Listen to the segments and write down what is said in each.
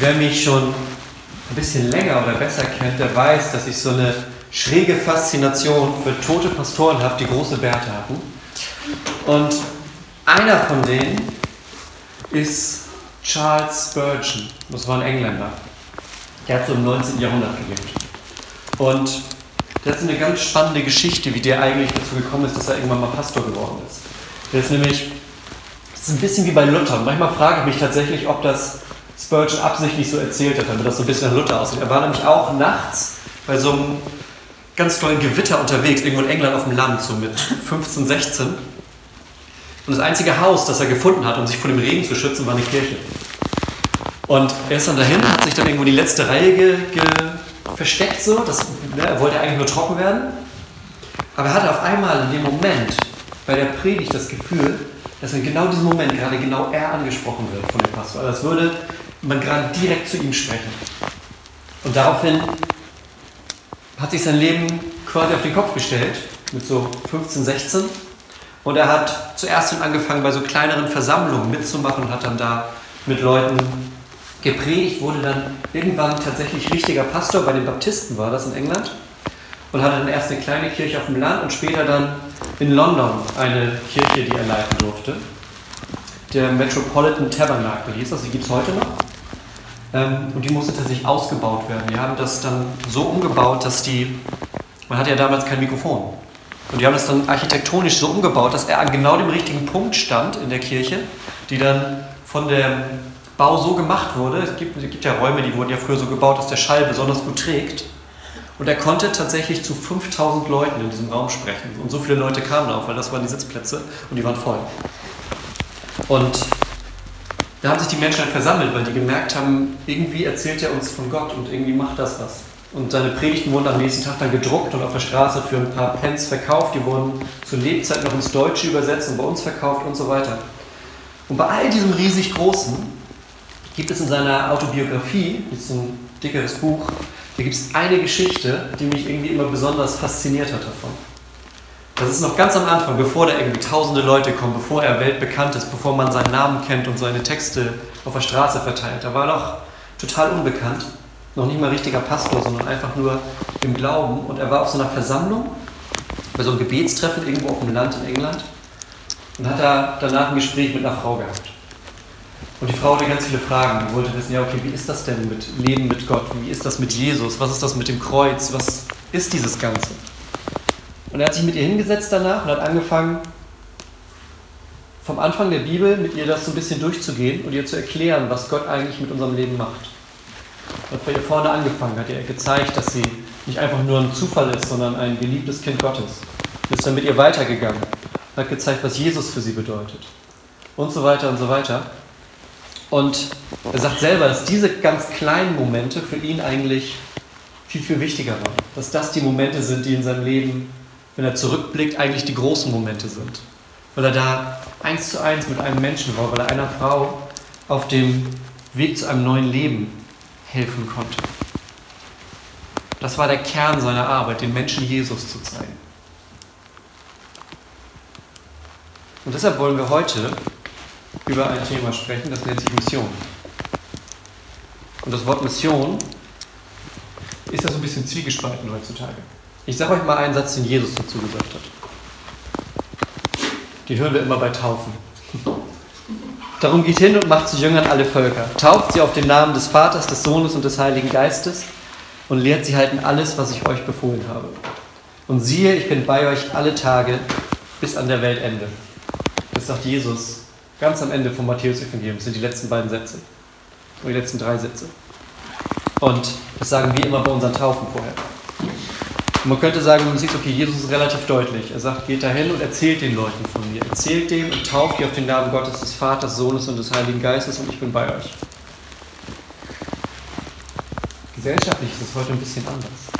Wer mich schon ein bisschen länger oder besser kennt, der weiß, dass ich so eine schräge Faszination für tote Pastoren habe, die große Bärte hatten. Und einer von denen ist Charles Spurgeon. Das war ein Engländer. Der hat so im 19. Jahrhundert gelebt. Und der hat so eine ganz spannende Geschichte, wie der eigentlich dazu gekommen ist, dass er irgendwann mal Pastor geworden ist. Der ist nämlich, das ist ein bisschen wie bei Luther. Manchmal frage ich mich tatsächlich, ob das Spurgeon absichtlich so erzählt hat, damit das so ein bisschen nach Luther aussieht. Er war nämlich auch nachts bei so einem ganz tollen Gewitter unterwegs, irgendwo in England auf dem Land, so mit 15, 16. Und das einzige Haus, das er gefunden hat, um sich vor dem Regen zu schützen, war eine Kirche. Und er ist dann dahin, hat sich dann irgendwo in die letzte Reihe ge, ge versteckt, so. Das, ne, er wollte eigentlich nur trocken werden. Aber er hatte auf einmal in dem Moment bei der Predigt das Gefühl, dass in genau diesem Moment gerade genau er angesprochen wird von dem Pastor. Also als würde man gerade direkt zu ihm sprechen. Und daraufhin hat sich sein Leben quasi auf den Kopf gestellt, mit so 15, 16. Und er hat zuerst angefangen, bei so kleineren Versammlungen mitzumachen und hat dann da mit Leuten gepredigt, wurde dann irgendwann tatsächlich richtiger Pastor, bei den Baptisten war das in England. Und hatte dann erst eine kleine Kirche auf dem Land und später dann in London eine Kirche, die er leiten durfte. Der Metropolitan Tabernacle hieß das, die gibt es heute noch. Ähm, und die musste tatsächlich ausgebaut werden. Die haben das dann so umgebaut, dass die, man hatte ja damals kein Mikrofon. Und die haben das dann architektonisch so umgebaut, dass er an genau dem richtigen Punkt stand in der Kirche, die dann von dem Bau so gemacht wurde. Es gibt, es gibt ja Räume, die wurden ja früher so gebaut, dass der Schall besonders gut trägt. Und er konnte tatsächlich zu 5000 Leuten in diesem Raum sprechen. Und so viele Leute kamen auch, weil das waren die Sitzplätze und die waren voll. Und da haben sich die Menschen halt versammelt, weil die gemerkt haben, irgendwie erzählt er uns von Gott und irgendwie macht das was. Und seine Predigten wurden am nächsten Tag dann gedruckt und auf der Straße für ein paar Pence verkauft. Die wurden zur Lebzeit noch ins Deutsche übersetzt und bei uns verkauft und so weiter. Und bei all diesem riesig Großen gibt es in seiner Autobiografie, das ist ein dickeres Buch, da gibt es eine Geschichte, die mich irgendwie immer besonders fasziniert hat davon. Das ist noch ganz am Anfang, bevor da irgendwie tausende Leute kommen, bevor er weltbekannt ist, bevor man seinen Namen kennt und seine Texte auf der Straße verteilt. Da war er noch total unbekannt, noch nicht mal richtiger Pastor, sondern einfach nur im Glauben. Und er war auf so einer Versammlung, bei so einem Gebetstreffen irgendwo auf dem Land in England und hat da danach ein Gespräch mit einer Frau gehabt. Und die Frau hatte ganz viele Fragen. Die wollte wissen, ja, okay, wie ist das denn mit Leben mit Gott? Wie ist das mit Jesus? Was ist das mit dem Kreuz? Was ist dieses Ganze? Und er hat sich mit ihr hingesetzt danach und hat angefangen, vom Anfang der Bibel mit ihr das so ein bisschen durchzugehen und ihr zu erklären, was Gott eigentlich mit unserem Leben macht. Hat bei ihr vorne angefangen, hat ihr gezeigt, dass sie nicht einfach nur ein Zufall ist, sondern ein geliebtes Kind Gottes. Ist dann mit ihr weitergegangen, hat gezeigt, was Jesus für sie bedeutet. Und so weiter und so weiter. Und er sagt selber, dass diese ganz kleinen Momente für ihn eigentlich viel, viel wichtiger waren. Dass das die Momente sind, die in seinem Leben wenn er zurückblickt, eigentlich die großen Momente sind. Weil er da eins zu eins mit einem Menschen war, weil er einer Frau auf dem Weg zu einem neuen Leben helfen konnte. Das war der Kern seiner Arbeit, den Menschen Jesus zu zeigen. Und deshalb wollen wir heute über ein Thema sprechen, das nennt sich Mission. Und das Wort Mission ist ja so ein bisschen zwiegespalten heutzutage. Ich sage euch mal einen Satz, den Jesus dazu gesagt hat. Den hören wir immer bei Taufen. Darum geht hin und macht zu Jüngern alle Völker. Tauft sie auf den Namen des Vaters, des Sohnes und des Heiligen Geistes und lehrt sie halten alles, was ich euch befohlen habe. Und siehe, ich bin bei euch alle Tage bis an der Weltende. Das sagt Jesus ganz am Ende vom Matthäus-Evangelium. Das sind die letzten beiden Sätze. Oder die letzten drei Sätze. Und das sagen wir immer bei unseren Taufen vorher. Man könnte sagen, man sieht, okay, Jesus ist relativ deutlich. Er sagt, geht dahin und erzählt den Leuten von mir. Erzählt dem und tauft ihr auf den Namen Gottes, des Vaters, Sohnes und des Heiligen Geistes und ich bin bei euch. Gesellschaftlich ist es heute ein bisschen anders.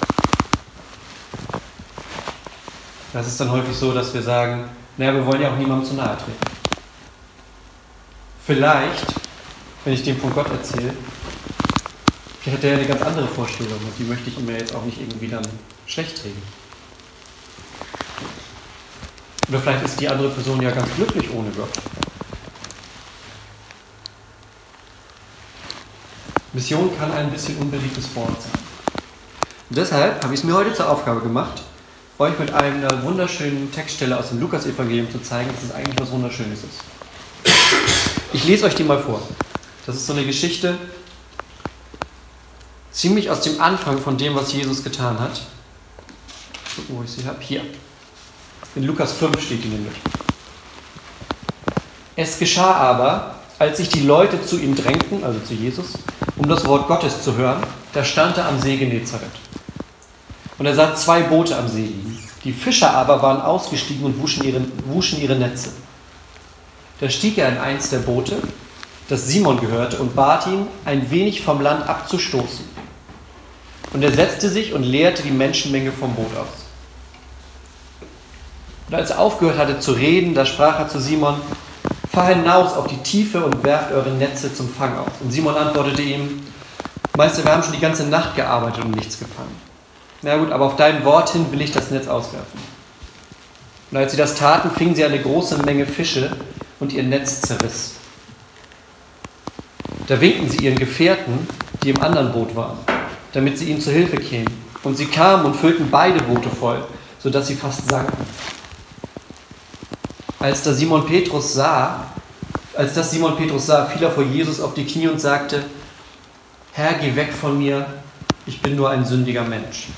Das ist dann häufig so, dass wir sagen, naja, wir wollen ja auch niemandem zu nahe treten. Vielleicht, wenn ich dem von Gott erzähle, Vielleicht hat er ja eine ganz andere Vorstellung und die möchte ich ihm ja jetzt auch nicht irgendwie dann schlecht reden. Oder vielleicht ist die andere Person ja ganz glücklich ohne Gott. Mission kann ein bisschen unbeliebtes Wort sein. Und deshalb habe ich es mir heute zur Aufgabe gemacht, euch mit einer wunderschönen Textstelle aus dem Lukas-Evangelium zu zeigen, dass es eigentlich was Wunderschönes ist. Ich lese euch die mal vor. Das ist so eine Geschichte, ziemlich aus dem Anfang von dem, was Jesus getan hat. Gucken, wo ich sie habe. Hier. In Lukas 5 steht die nämlich. Es geschah aber, als sich die Leute zu ihm drängten, also zu Jesus, um das Wort Gottes zu hören, da stand er am See Genezareth. Und er sah zwei Boote am See liegen. Die Fischer aber waren ausgestiegen und wuschen ihre, wuschen ihre Netze. Da stieg er in eins der Boote, das Simon gehörte, und bat ihn, ein wenig vom Land abzustoßen. Und er setzte sich und leerte die Menschenmenge vom Boot aus. Und als er aufgehört hatte zu reden, da sprach er zu Simon, fahr hinaus auf die Tiefe und werft eure Netze zum Fang aus. Und Simon antwortete ihm, Meister, wir haben schon die ganze Nacht gearbeitet und nichts gefangen. Na gut, aber auf dein Wort hin will ich das Netz auswerfen. Und als sie das taten, fingen sie eine große Menge Fische und ihr Netz zerriss. Da winkten sie ihren Gefährten, die im anderen Boot waren, damit sie ihnen zu Hilfe kämen. Und sie kamen und füllten beide Boote voll, sodass sie fast sanken. Als da Simon Petrus sah, als das Simon Petrus sah, fiel er vor Jesus auf die Knie und sagte, Herr, geh weg von mir, ich bin nur ein sündiger Mensch.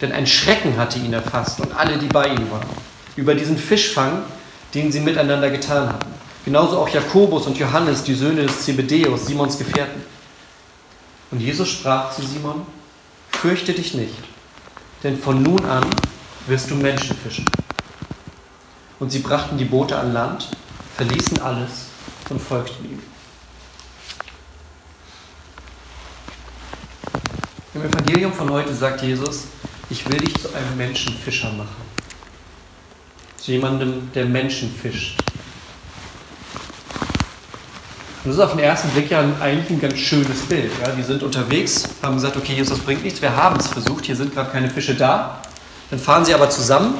Denn ein Schrecken hatte ihn erfasst und alle, die bei ihm waren, über diesen Fischfang, den sie miteinander getan hatten. Genauso auch Jakobus und Johannes, die Söhne des Zebedeus, Simons Gefährten. Und Jesus sprach zu Simon, fürchte dich nicht, denn von nun an wirst du Menschen fischen. Und sie brachten die Boote an Land, verließen alles und folgten ihm. Im Evangelium von heute sagt Jesus, ich will dich zu einem Menschenfischer machen. Zu jemandem, der Menschen fischt. Und das ist auf den ersten Blick ja eigentlich ein ganz schönes Bild. Ja? Die sind unterwegs, haben gesagt, okay, Jesus, das bringt nichts, wir haben es versucht, hier sind gerade keine Fische da. Dann fahren sie aber zusammen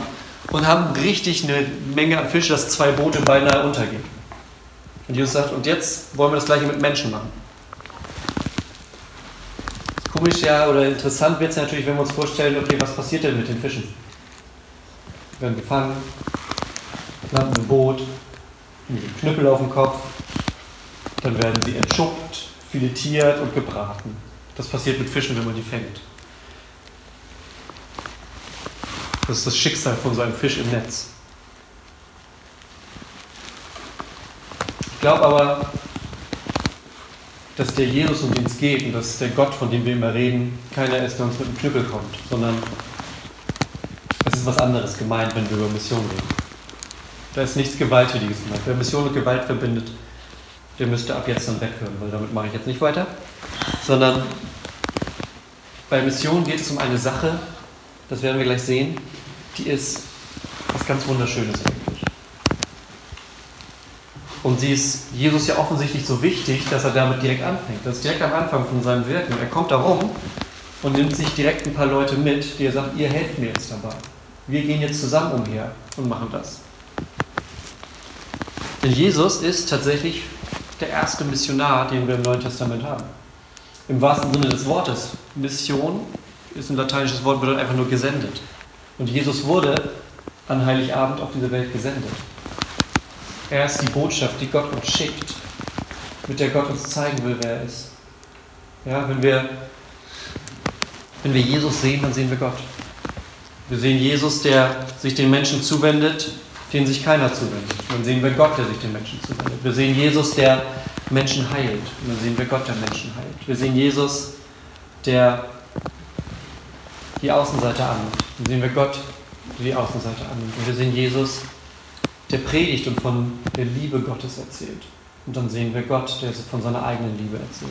und haben richtig eine Menge an Fische, dass zwei Boote beinahe untergehen. Und Jesus sagt, und jetzt wollen wir das gleiche mit Menschen machen. Komisch ja oder interessant wird es natürlich, wenn wir uns vorstellen, okay, was passiert denn mit den Fischen? Wir werden gefangen, landen im Boot, mit dem Knüppel auf dem Kopf, dann werden sie entschuppt, filetiert und gebraten. Das passiert mit Fischen, wenn man die fängt. Das ist das Schicksal von so einem Fisch im Netz. Ich glaube aber, dass der Jesus, um den es geht, und dass der Gott, von dem wir immer reden, keiner ist, der uns mit einem Knüppel kommt, sondern es ist was anderes gemeint, wenn wir über Mission reden. Da ist nichts Gewalttätiges gemeint. Wer Mission und Gewalt verbindet, der müsste ab jetzt dann weghören, weil damit mache ich jetzt nicht weiter. Sondern bei Mission geht es um eine Sache, das werden wir gleich sehen, die ist was ganz Wunderschönes eigentlich. Und sie ist Jesus ja offensichtlich so wichtig, dass er damit direkt anfängt. Das ist direkt am Anfang von seinem Wirken. Er kommt da rum und nimmt sich direkt ein paar Leute mit, die er sagt, ihr helft mir jetzt dabei. Wir gehen jetzt zusammen umher und machen das. Denn Jesus ist tatsächlich der erste Missionar, den wir im Neuen Testament haben. Im wahrsten Sinne des Wortes. Mission ist ein lateinisches Wort, bedeutet einfach nur gesendet. Und Jesus wurde an Heiligabend auf diese Welt gesendet. Er ist die Botschaft, die Gott uns schickt, mit der Gott uns zeigen will, wer er ist. Ja, wenn wir, wenn wir Jesus sehen, dann sehen wir Gott. Wir sehen Jesus, der sich den Menschen zuwendet, denen sich keiner zuwendet. Dann sehen wir Gott, der sich den Menschen zuwendet. Wir sehen Jesus, der Menschen heilt. Und dann sehen wir Gott, der Menschen heilt. Wir sehen Jesus, der die Außenseite annimmt. Dann sehen wir Gott, der die Außenseite annimmt. Und wir sehen Jesus, der predigt und von der Liebe Gottes erzählt. Und dann sehen wir Gott, der von seiner eigenen Liebe erzählt.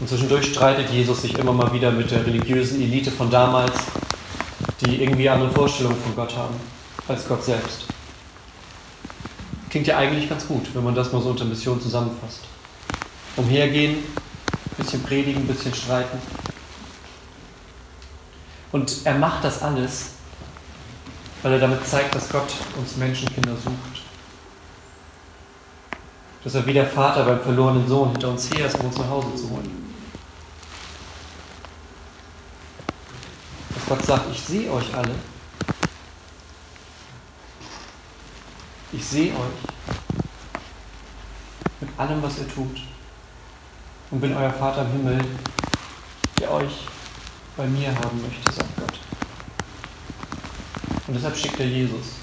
Und zwischendurch streitet Jesus sich immer mal wieder mit der religiösen Elite von damals, die irgendwie andere Vorstellungen von Gott haben als Gott selbst. Klingt ja eigentlich ganz gut, wenn man das mal so unter Mission zusammenfasst. Umhergehen, bisschen predigen, bisschen streiten. Und er macht das alles, weil er damit zeigt, dass Gott uns Menschenkinder sucht. dass er wie der Vater beim verlorenen Sohn hinter uns her ist, um uns nach Hause zu holen. Dass Gott sagt, ich sehe euch alle. Ich sehe euch mit allem, was ihr tut. Und bin euer Vater im Himmel, der euch bei mir haben möchte, sagt Gott. Und deshalb schickt er Jesus.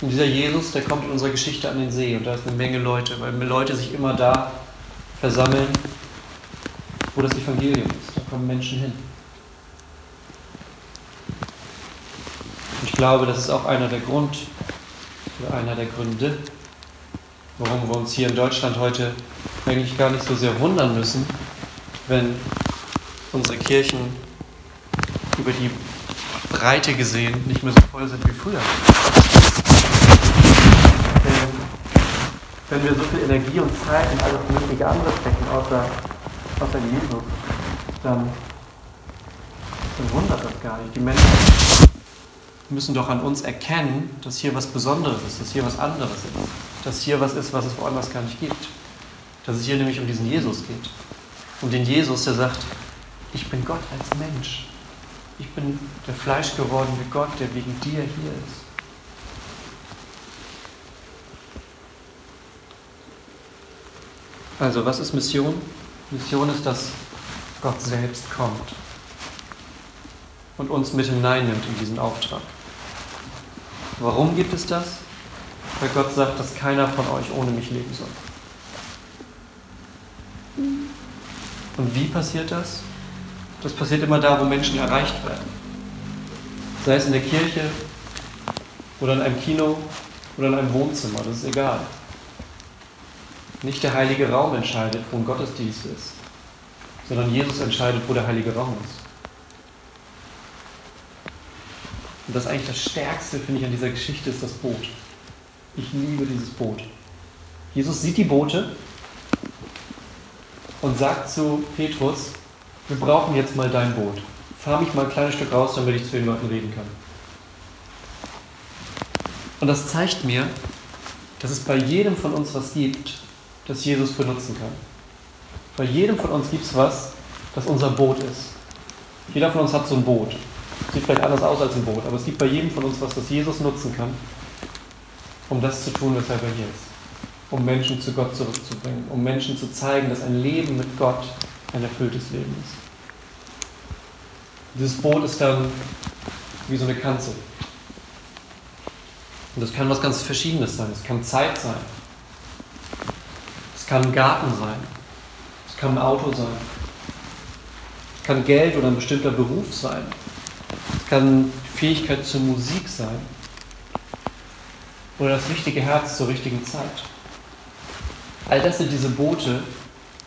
Und dieser Jesus, der kommt in unserer Geschichte an den See und da ist eine Menge Leute, weil Leute sich immer da versammeln, wo das Evangelium ist. Da kommen Menschen hin. Glaube, das ist auch einer der Grund einer der Gründe, warum wir uns hier in Deutschland heute eigentlich gar nicht so sehr wundern müssen, wenn unsere Kirchen über die Breite gesehen nicht mehr so voll sind wie früher. Wenn wir so viel Energie und Zeit in alles mögliche andere stecken, außer, außer Jesus, dann, dann wundert das gar nicht. Die Menschen müssen doch an uns erkennen, dass hier was Besonderes ist, dass hier was anderes ist, dass hier was ist, was es woanders gar nicht gibt. Dass es hier nämlich um diesen Jesus geht. Um den Jesus, der sagt, ich bin Gott als Mensch. Ich bin der fleischgewordene Gott, der wegen dir hier ist. Also, was ist Mission? Mission ist, dass Gott selbst kommt und uns mit hineinnimmt in diesen Auftrag. Warum gibt es das? Weil Gott sagt, dass keiner von euch ohne mich leben soll. Und wie passiert das? Das passiert immer da, wo Menschen erreicht werden. Sei es in der Kirche oder in einem Kino oder in einem Wohnzimmer, das ist egal. Nicht der heilige Raum entscheidet, wo ein Gottesdienst ist, sondern Jesus entscheidet, wo der heilige Raum ist. Und das ist eigentlich das Stärkste, finde ich, an dieser Geschichte, ist das Boot. Ich liebe dieses Boot. Jesus sieht die Boote und sagt zu Petrus, wir brauchen jetzt mal dein Boot. Fahr mich mal ein kleines Stück raus, damit ich zu den Leuten reden kann. Und das zeigt mir, dass es bei jedem von uns was gibt, das Jesus benutzen kann. Bei jedem von uns gibt es was, das unser Boot ist. Jeder von uns hat so ein Boot. Sieht vielleicht anders aus als ein Boot, aber es gibt bei jedem von uns was, das Jesus nutzen kann, um das zu tun, weshalb er hier ist. Um Menschen zu Gott zurückzubringen, um Menschen zu zeigen, dass ein Leben mit Gott ein erfülltes Leben ist. Dieses Boot ist dann wie so eine Kanzel. Und das kann was ganz Verschiedenes sein. Es kann Zeit sein. Es kann ein Garten sein. Es kann ein Auto sein. Es kann Geld oder ein bestimmter Beruf sein. Kann Fähigkeit zur Musik sein. Oder das richtige Herz zur richtigen Zeit. All das sind diese Boote,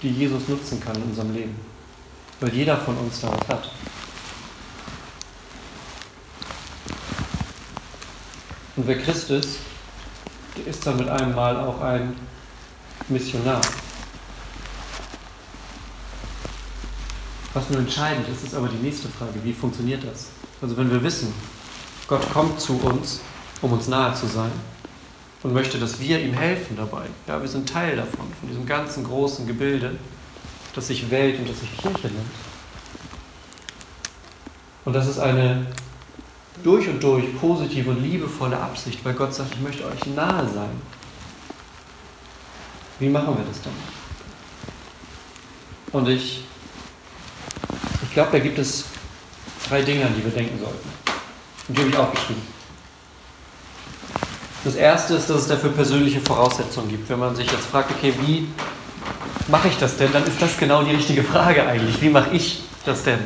die Jesus nutzen kann in unserem Leben. Weil jeder von uns da was hat. Und wer Christ ist, der ist dann mit einem Mal auch ein Missionar. Was nur entscheidend ist, ist aber die nächste Frage. Wie funktioniert das? Also wenn wir wissen, Gott kommt zu uns, um uns nahe zu sein und möchte, dass wir ihm helfen dabei. Ja, wir sind Teil davon, von diesem ganzen großen Gebilde, das sich Welt und das sich Kirche nennt. Und das ist eine durch und durch positive und liebevolle Absicht, weil Gott sagt, ich möchte euch nahe sein. Wie machen wir das dann? Und ich, ich glaube, da gibt es drei Dinge, an die wir denken sollten. Und die habe ich aufgeschrieben. Das erste ist, dass es dafür persönliche Voraussetzungen gibt. Wenn man sich jetzt fragt, okay, wie mache ich das denn, dann ist das genau die richtige Frage eigentlich. Wie mache ich das denn?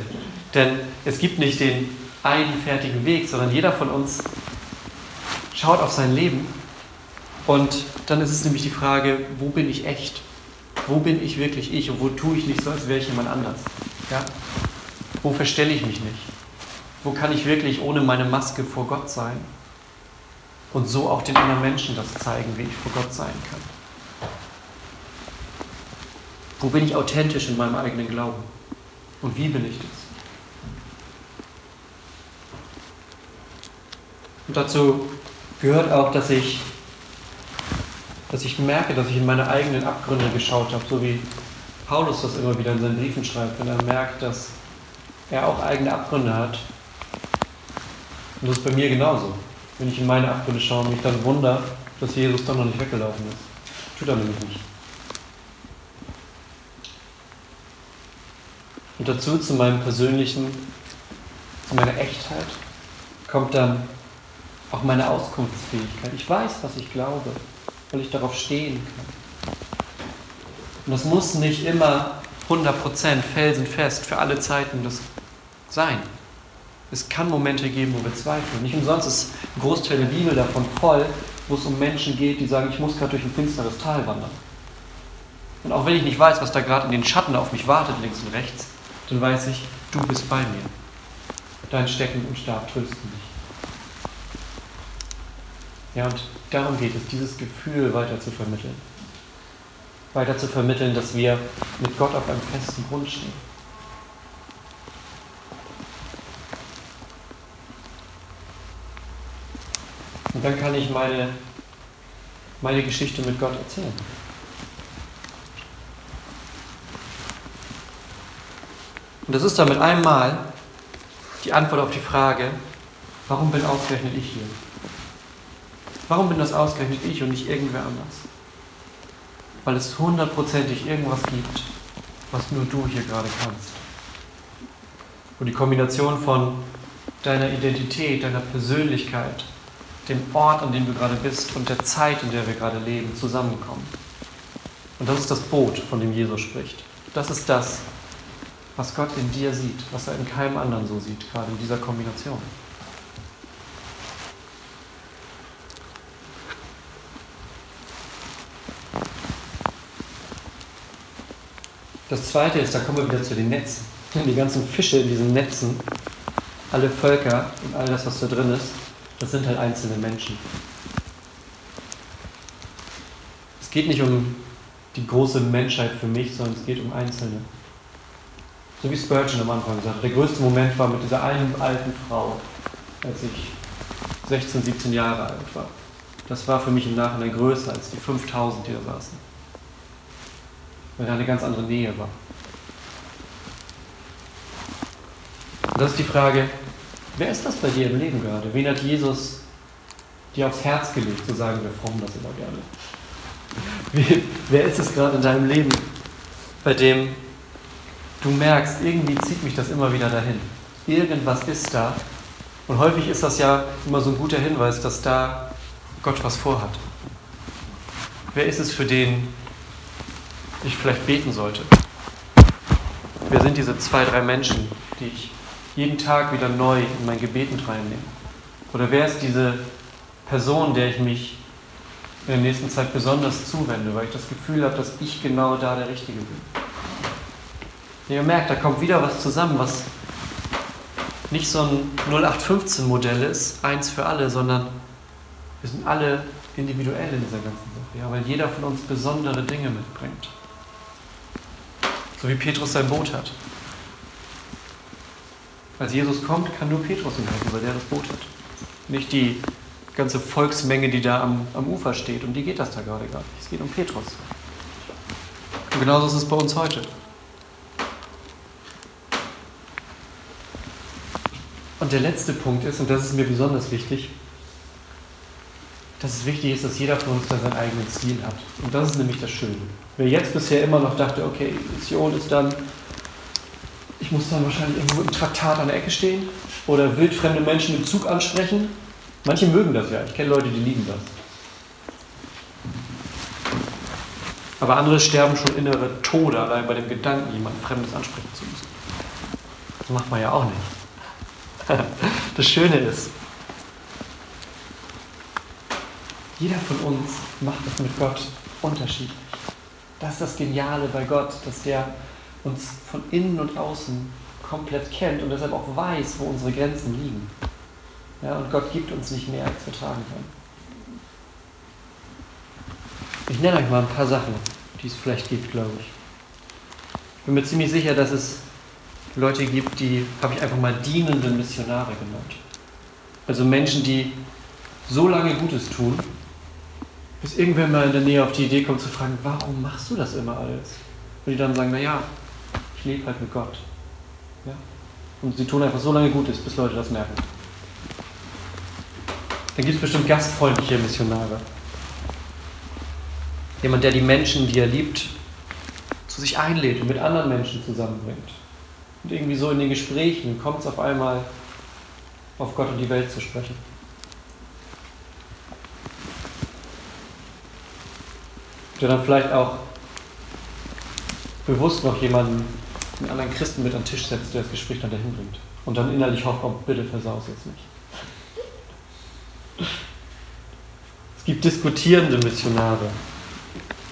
Denn es gibt nicht den einen fertigen Weg, sondern jeder von uns schaut auf sein Leben und dann ist es nämlich die Frage, wo bin ich echt? Wo bin ich wirklich ich und wo tue ich nicht so, als wäre ich jemand anders? Ja? Wo verstelle ich mich nicht? Wo kann ich wirklich ohne meine Maske vor Gott sein? Und so auch den anderen Menschen das zeigen, wie ich vor Gott sein kann. Wo bin ich authentisch in meinem eigenen Glauben? Und wie bin ich das? Und dazu gehört auch, dass ich, dass ich merke, dass ich in meine eigenen Abgründe geschaut habe, so wie Paulus das immer wieder in seinen Briefen schreibt, wenn er merkt, dass er auch eigene Abgründe hat. Und das ist bei mir genauso. Wenn ich in meine Abgründe schaue und mich dann wundere, dass Jesus doch noch nicht weggelaufen ist. Tut er nämlich nicht. Und dazu zu meinem persönlichen, zu meiner Echtheit, kommt dann auch meine Auskunftsfähigkeit. Ich weiß, was ich glaube, weil ich darauf stehen kann. Und das muss nicht immer 100% felsenfest für alle Zeiten das sein. Es kann Momente geben, wo wir zweifeln. Nicht umsonst ist ein Großteil der Bibel davon voll, wo es um Menschen geht, die sagen, ich muss gerade durch ein finsteres Tal wandern. Und auch wenn ich nicht weiß, was da gerade in den Schatten auf mich wartet, links und rechts, dann weiß ich, du bist bei mir. Dein Stecken und Stab trösten mich. Ja, und darum geht es, dieses Gefühl weiter zu vermitteln. Weiter zu vermitteln, dass wir mit Gott auf einem festen Grund stehen. Und dann kann ich meine, meine Geschichte mit Gott erzählen. Und das ist dann mit einmal die Antwort auf die Frage, warum bin ausgerechnet ich hier? Warum bin das ausgerechnet ich und nicht irgendwer anders? Weil es hundertprozentig irgendwas gibt, was nur du hier gerade kannst. Wo die Kombination von deiner Identität, deiner Persönlichkeit, dem Ort, an dem du gerade bist und der Zeit, in der wir gerade leben, zusammenkommen. Und das ist das Boot, von dem Jesus spricht. Das ist das, was Gott in dir sieht, was er in keinem anderen so sieht, gerade in dieser Kombination. Das zweite ist, da kommen wir wieder zu den Netzen. Die ganzen Fische in diesen Netzen, alle Völker und all das, was da drin ist, das sind halt einzelne Menschen. Es geht nicht um die große Menschheit für mich, sondern es geht um Einzelne. So wie Spurgeon am Anfang sagte, der größte Moment war mit dieser einen alten Frau, als ich 16, 17 Jahre alt war. Das war für mich im Nachhinein größer als die 5000, die da saßen weil da eine ganz andere Nähe war. Und das ist die Frage, wer ist das bei dir im Leben gerade? Wen hat Jesus dir aufs Herz gelegt, so sagen wir fromm das immer gerne. Wer ist es gerade in deinem Leben, bei dem du merkst, irgendwie zieht mich das immer wieder dahin. Irgendwas ist da. Und häufig ist das ja immer so ein guter Hinweis, dass da Gott was vorhat. Wer ist es, für den ich vielleicht beten sollte? Wer sind diese zwei, drei Menschen, die ich jeden Tag wieder neu in mein Gebet mit reinnehme? Oder wer ist diese Person, der ich mich in der nächsten Zeit besonders zuwende, weil ich das Gefühl habe, dass ich genau da der Richtige bin? Ihr merkt, da kommt wieder was zusammen, was nicht so ein 0815-Modell ist, eins für alle, sondern wir sind alle individuell in dieser ganzen Sache, ja, weil jeder von uns besondere Dinge mitbringt. So wie Petrus sein Boot hat. Als Jesus kommt, kann nur Petrus ihn halten, weil der das Boot hat. Nicht die ganze Volksmenge, die da am, am Ufer steht. Um die geht das da gerade gar nicht. Es geht um Petrus. Und genauso ist es bei uns heute. Und der letzte Punkt ist, und das ist mir besonders wichtig, dass es wichtig ist, dass jeder von uns da seinen eigenen Stil hat. Und das ist nämlich das Schöne. Wer jetzt bisher immer noch dachte, okay, Mission ist dann, ich muss dann wahrscheinlich irgendwo im Traktat an der Ecke stehen oder wildfremde Menschen im Zug ansprechen. Manche mögen das ja. Ich kenne Leute, die lieben das. Aber andere sterben schon innere Tode allein bei dem Gedanken, jemand Fremdes ansprechen zu müssen. Das macht man ja auch nicht. Das Schöne ist, Jeder von uns macht es mit Gott unterschiedlich. Das ist das Geniale bei Gott, dass der uns von innen und außen komplett kennt und deshalb auch weiß, wo unsere Grenzen liegen. Ja, und Gott gibt uns nicht mehr, als wir tragen können. Ich nenne euch mal ein paar Sachen, die es vielleicht gibt, glaube ich. Ich bin mir ziemlich sicher, dass es Leute gibt, die habe ich einfach mal dienende Missionare genannt. Also Menschen, die so lange Gutes tun, bis irgendwer mal in der Nähe auf die Idee kommt zu fragen, warum machst du das immer alles? Und die dann sagen, naja, ich lebe halt mit Gott. Ja? Und sie tun einfach so lange Gutes, bis Leute das merken. Dann gibt es bestimmt gastfreundliche Missionare. Jemand, der die Menschen, die er liebt, zu sich einlädt und mit anderen Menschen zusammenbringt. Und irgendwie so in den Gesprächen kommt es auf einmal auf Gott und die Welt zu sprechen. Der dann vielleicht auch bewusst noch jemanden, einen anderen Christen mit an den Tisch setzt, der das Gespräch dann dahin bringt. Und dann innerlich hofft, oh, bitte versaus jetzt nicht. Es gibt diskutierende Missionare,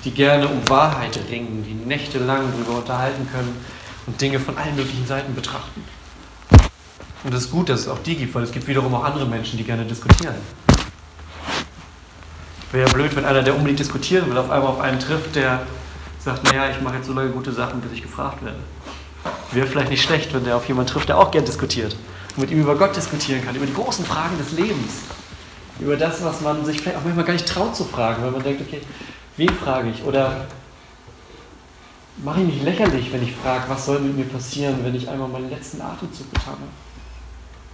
die gerne um Wahrheit ringen, die nächtelang darüber unterhalten können und Dinge von allen möglichen Seiten betrachten. Und es ist gut, dass es auch die gibt, weil es gibt wiederum auch andere Menschen, die gerne diskutieren. Wäre ja blöd, wenn einer, der unbedingt diskutieren will, auf einmal auf einen trifft, der sagt, naja, ich mache jetzt so lange gute Sachen, bis ich gefragt werde. Wäre vielleicht nicht schlecht, wenn der auf jemanden trifft, der auch gern diskutiert und mit ihm über Gott diskutieren kann, über die großen Fragen des Lebens, über das, was man sich vielleicht auch manchmal gar nicht traut zu fragen, weil man denkt, okay, wen frage ich? Oder mache ich mich lächerlich, wenn ich frage, was soll mit mir passieren, wenn ich einmal meinen letzten Atemzug getan habe?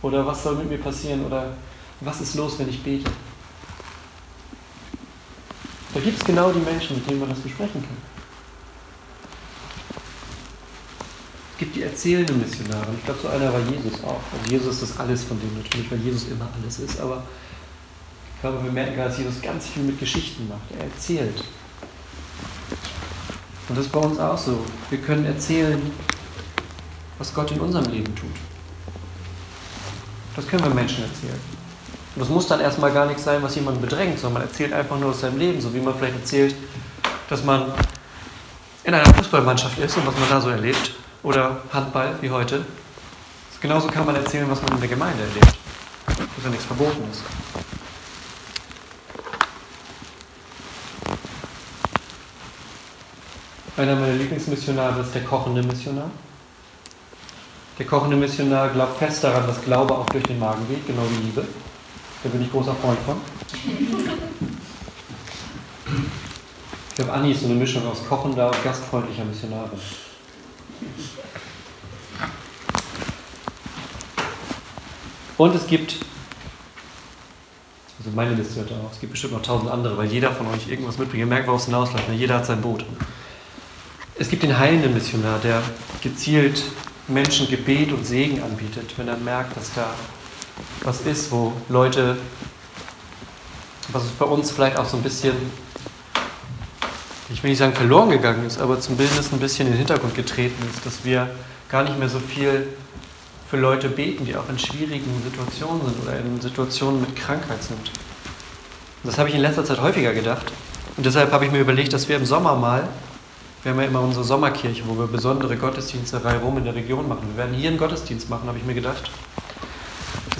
Oder was soll mit mir passieren? Oder was ist los, wenn ich bete? Da gibt es genau die Menschen, mit denen man das besprechen kann. Es gibt die erzählenden Missionare. Ich glaube, so einer war Jesus auch. Also Jesus ist das alles von dem natürlich, weil Jesus immer alles ist. Aber ich glaube, wir merken gerade, dass Jesus ganz viel mit Geschichten macht. Er erzählt. Und das ist bei uns auch so. Wir können erzählen, was Gott in unserem Leben tut. Das können wir Menschen erzählen. Und das muss dann erstmal gar nichts sein, was jemanden bedrängt, sondern man erzählt einfach nur aus seinem Leben, so wie man vielleicht erzählt, dass man in einer Fußballmannschaft ist und was man da so erlebt. Oder Handball, wie heute. Genauso kann man erzählen, was man in der Gemeinde erlebt. Dass ja nichts verboten ist. Einer meiner Lieblingsmissionare ist der kochende Missionar. Der kochende Missionar glaubt fest daran, dass Glaube auch durch den Magen geht, genau wie Liebe. Da bin ich großer Freund von. Ich glaube, Anni ist so eine Mischung aus kochender und gastfreundlicher Missionarin. Und es gibt, also meine Liste hört auch, es gibt bestimmt noch tausend andere, weil jeder von euch irgendwas mitbringt. Ihr merkt, worauf es hinausläuft. Ne? Jeder hat sein Boot. Es gibt den heilenden Missionar, der gezielt Menschen Gebet und Segen anbietet, wenn er merkt, dass da was ist, wo Leute, was bei uns vielleicht auch so ein bisschen, ich will nicht sagen verloren gegangen ist, aber zumindest ein bisschen in den Hintergrund getreten ist, dass wir gar nicht mehr so viel für Leute beten, die auch in schwierigen Situationen sind oder in Situationen mit Krankheit sind. Das habe ich in letzter Zeit häufiger gedacht. Und deshalb habe ich mir überlegt, dass wir im Sommer mal, wir haben ja immer unsere Sommerkirche, wo wir besondere Gottesdienste rum in der Region machen. Wir werden hier einen Gottesdienst machen, habe ich mir gedacht.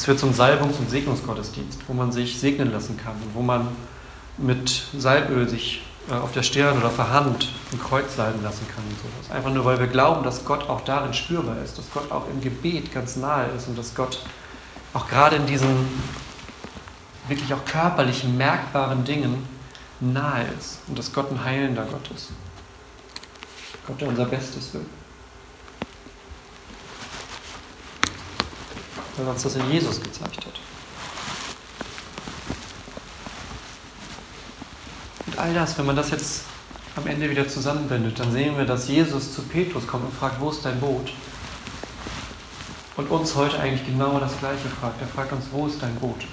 Es wird zum Salbungs- und Segnungsgottesdienst, wo man sich segnen lassen kann und wo man mit Salböl sich äh, auf der Stirn oder auf der Hand ein Kreuz salben lassen kann und sowas. Einfach nur, weil wir glauben, dass Gott auch darin spürbar ist, dass Gott auch im Gebet ganz nahe ist und dass Gott auch gerade in diesen wirklich auch körperlichen, merkbaren Dingen nahe ist und dass Gott ein heilender Gott ist. Gott, der unser Bestes will. Weil uns das in Jesus gezeigt hat. Und all das, wenn man das jetzt am Ende wieder zusammenbindet, dann sehen wir, dass Jesus zu Petrus kommt und fragt, wo ist dein Boot? Und uns heute eigentlich genau das Gleiche fragt. Er fragt uns, wo ist dein Boot?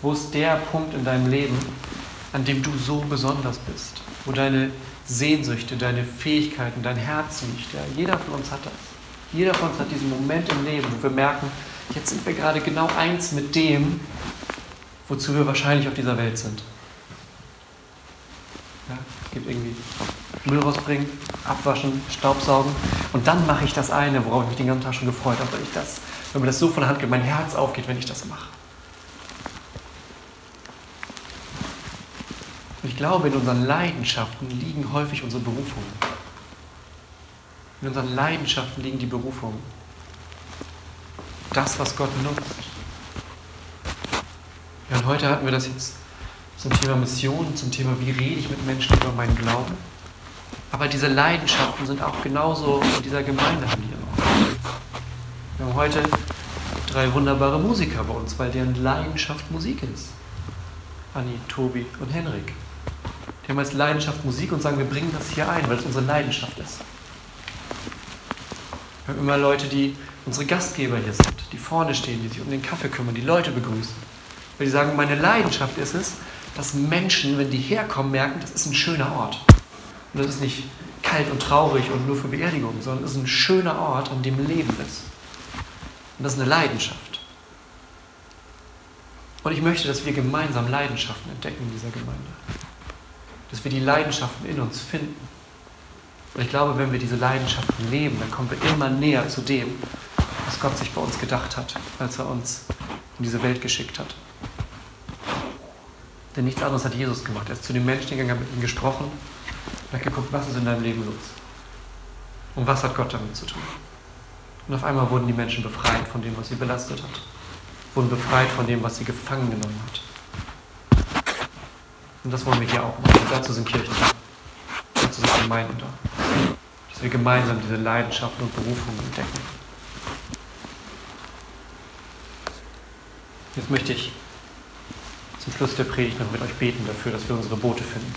Wo ist der Punkt in deinem Leben, an dem du so besonders bist? Wo deine Sehnsüchte, deine Fähigkeiten, dein Herz liegt? Ja, jeder von uns hat das. Jeder von uns hat diesen Moment im Leben, wo wir merken, jetzt sind wir gerade genau eins mit dem, wozu wir wahrscheinlich auf dieser Welt sind. Ja, gibt irgendwie Müll rausbringen, abwaschen, Staubsaugen und dann mache ich das eine, worauf ich mich den ganzen Tag schon gefreut habe, weil ich das, wenn mir das so von der Hand geht, mein Herz aufgeht, wenn ich das mache. Ich glaube, in unseren Leidenschaften liegen häufig unsere Berufungen. In unseren Leidenschaften liegen die Berufungen. Das, was Gott nutzt. Wir hören heute hatten wir das jetzt zum Thema Mission, zum Thema, wie rede ich mit Menschen über meinen Glauben. Aber diese Leidenschaften sind auch genauso in dieser Gemeinde an hier. Wir haben heute drei wunderbare Musiker bei uns, weil deren Leidenschaft Musik ist. Anni, Tobi und Henrik. Die haben als Leidenschaft Musik und sagen, wir bringen das hier ein, weil es unsere Leidenschaft ist. Haben immer Leute, die unsere Gastgeber hier sind, die vorne stehen, die sich um den Kaffee kümmern, die Leute begrüßen. Weil die sagen, meine Leidenschaft ist es, dass Menschen, wenn die herkommen, merken, das ist ein schöner Ort. Und das ist nicht kalt und traurig und nur für Beerdigungen, sondern es ist ein schöner Ort, an dem Leben ist. Und das ist eine Leidenschaft. Und ich möchte, dass wir gemeinsam Leidenschaften entdecken in dieser Gemeinde. Dass wir die Leidenschaften in uns finden. Und ich glaube, wenn wir diese Leidenschaften leben, dann kommen wir immer näher zu dem, was Gott sich bei uns gedacht hat, als er uns in diese Welt geschickt hat. Denn nichts anderes hat Jesus gemacht. Er ist zu den Menschen gegangen, hat mit ihnen gesprochen und hat geguckt, was ist in deinem Leben los? Und was hat Gott damit zu tun? Und auf einmal wurden die Menschen befreit von dem, was sie belastet hat. Wurden befreit von dem, was sie gefangen genommen hat. Und das wollen wir hier auch machen. Und dazu sind Kirchen da. Dazu sind Gemeinden da. Wir gemeinsam diese Leidenschaften und Berufungen entdecken. Jetzt möchte ich zum Schluss der Predigt noch mit euch beten dafür, dass wir unsere Boote finden.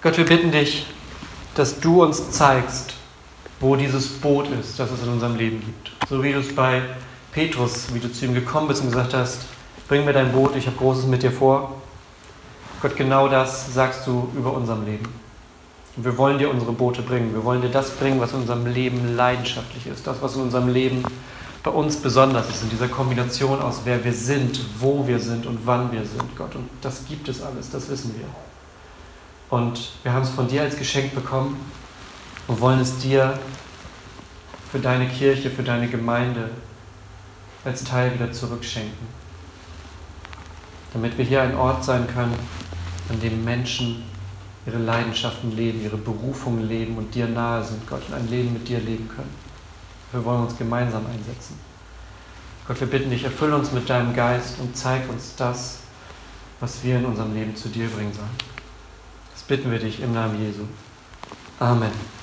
Gott, wir bitten dich, dass du uns zeigst, wo dieses Boot ist, das es in unserem Leben gibt. So wie du es bei Petrus, wie du zu ihm gekommen bist und gesagt hast, bring mir dein Boot, ich habe Großes mit dir vor. Gott, genau das sagst du über unserem Leben. Und wir wollen dir unsere Boote bringen. Wir wollen dir das bringen, was in unserem Leben leidenschaftlich ist. Das, was in unserem Leben bei uns besonders ist. In dieser Kombination aus, wer wir sind, wo wir sind und wann wir sind, Gott. Und das gibt es alles, das wissen wir. Und wir haben es von dir als Geschenk bekommen und wollen es dir für deine Kirche, für deine Gemeinde als Teil wieder zurückschenken. Damit wir hier ein Ort sein können, an dem Menschen ihre Leidenschaften leben, ihre Berufungen leben und dir nahe sind, Gott, und ein Leben mit dir leben können. Wir wollen uns gemeinsam einsetzen. Gott, wir bitten dich, erfülle uns mit deinem Geist und zeig uns das, was wir in unserem Leben zu dir bringen sollen bitten wir dich im Namen Jesu. Amen.